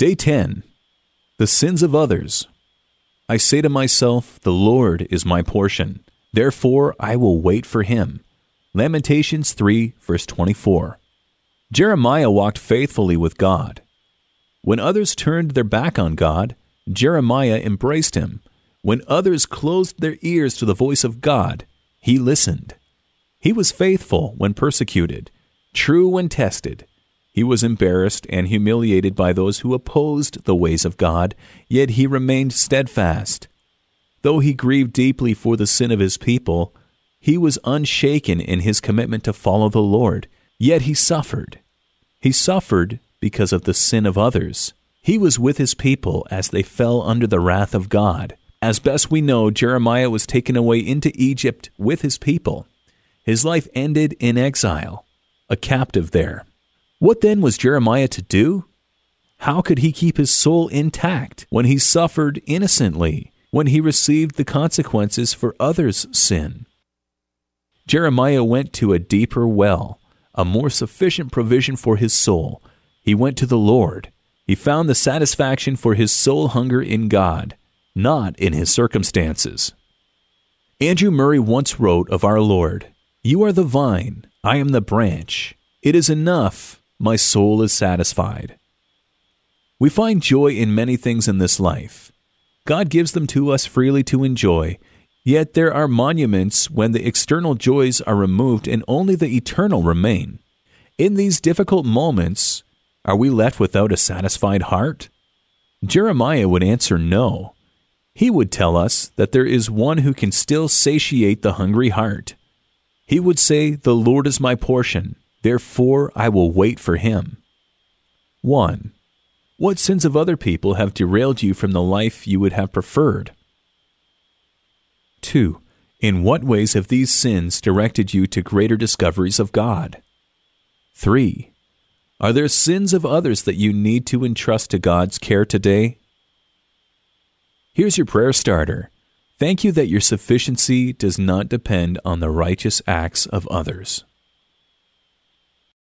Day 10 The Sins of Others. I say to myself, The Lord is my portion. Therefore I will wait for him. Lamentations 3, verse 24. Jeremiah walked faithfully with God. When others turned their back on God, Jeremiah embraced him. When others closed their ears to the voice of God, he listened. He was faithful when persecuted, true when tested, he was embarrassed and humiliated by those who opposed the ways of God, yet he remained steadfast. Though he grieved deeply for the sin of his people, he was unshaken in his commitment to follow the Lord, yet he suffered. He suffered because of the sin of others. He was with his people as they fell under the wrath of God. As best we know, Jeremiah was taken away into Egypt with his people. His life ended in exile, a captive there. What then was Jeremiah to do? How could he keep his soul intact when he suffered innocently, when he received the consequences for others' sin? Jeremiah went to a deeper well, a more sufficient provision for his soul. He went to the Lord. He found the satisfaction for his soul hunger in God, not in his circumstances. Andrew Murray once wrote of our Lord You are the vine, I am the branch. It is enough my soul is satisfied. We find joy in many things in this life. God gives them to us freely to enjoy, yet there are monuments when the external joys are removed and only the eternal remain. In these difficult moments, are we left without a satisfied heart? Jeremiah would answer no. He would tell us that there is one who can still satiate the hungry heart. He would say, The Lord is my portion, Therefore, I will wait for him. 1. What sins of other people have derailed you from the life you would have preferred? 2. In what ways have these sins directed you to greater discoveries of God? 3. Are there sins of others that you need to entrust to God's care today? Here's your prayer starter. Thank you that your sufficiency does not depend on the righteous acts of others.